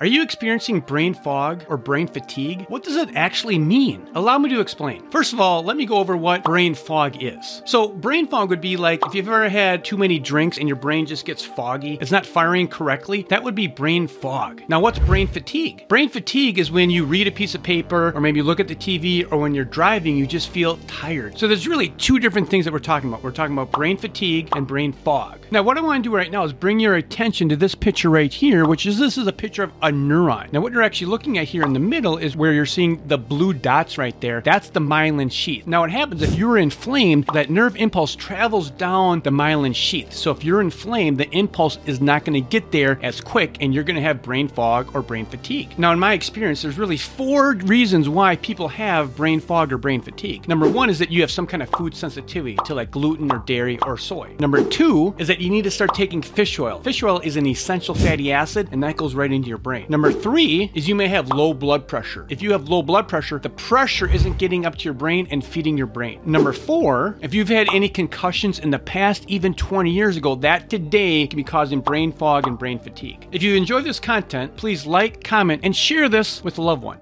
Are you experiencing brain fog or brain fatigue? What does it actually mean? Allow me to explain. First of all, let me go over what brain fog is. So, brain fog would be like if you've ever had too many drinks and your brain just gets foggy, it's not firing correctly, that would be brain fog. Now, what's brain fatigue? Brain fatigue is when you read a piece of paper or maybe look at the TV or when you're driving, you just feel tired. So, there's really two different things that we're talking about. We're talking about brain fatigue and brain fog. Now, what I want to do right now is bring your attention to this picture right here, which is this is a picture of neuron. Now, what you're actually looking at here in the middle is where you're seeing the blue dots right there. That's the myelin sheath. Now, what happens if you're inflamed, that nerve impulse travels down the myelin sheath. So, if you're inflamed, the impulse is not going to get there as quick and you're going to have brain fog or brain fatigue. Now, in my experience, there's really four reasons why people have brain fog or brain fatigue. Number one is that you have some kind of food sensitivity to like gluten or dairy or soy. Number two is that you need to start taking fish oil. Fish oil is an essential fatty acid and that goes right into your brain. Number three is you may have low blood pressure. If you have low blood pressure, the pressure isn't getting up to your brain and feeding your brain. Number four, if you've had any concussions in the past, even 20 years ago, that today can be causing brain fog and brain fatigue. If you enjoy this content, please like, comment, and share this with a loved one.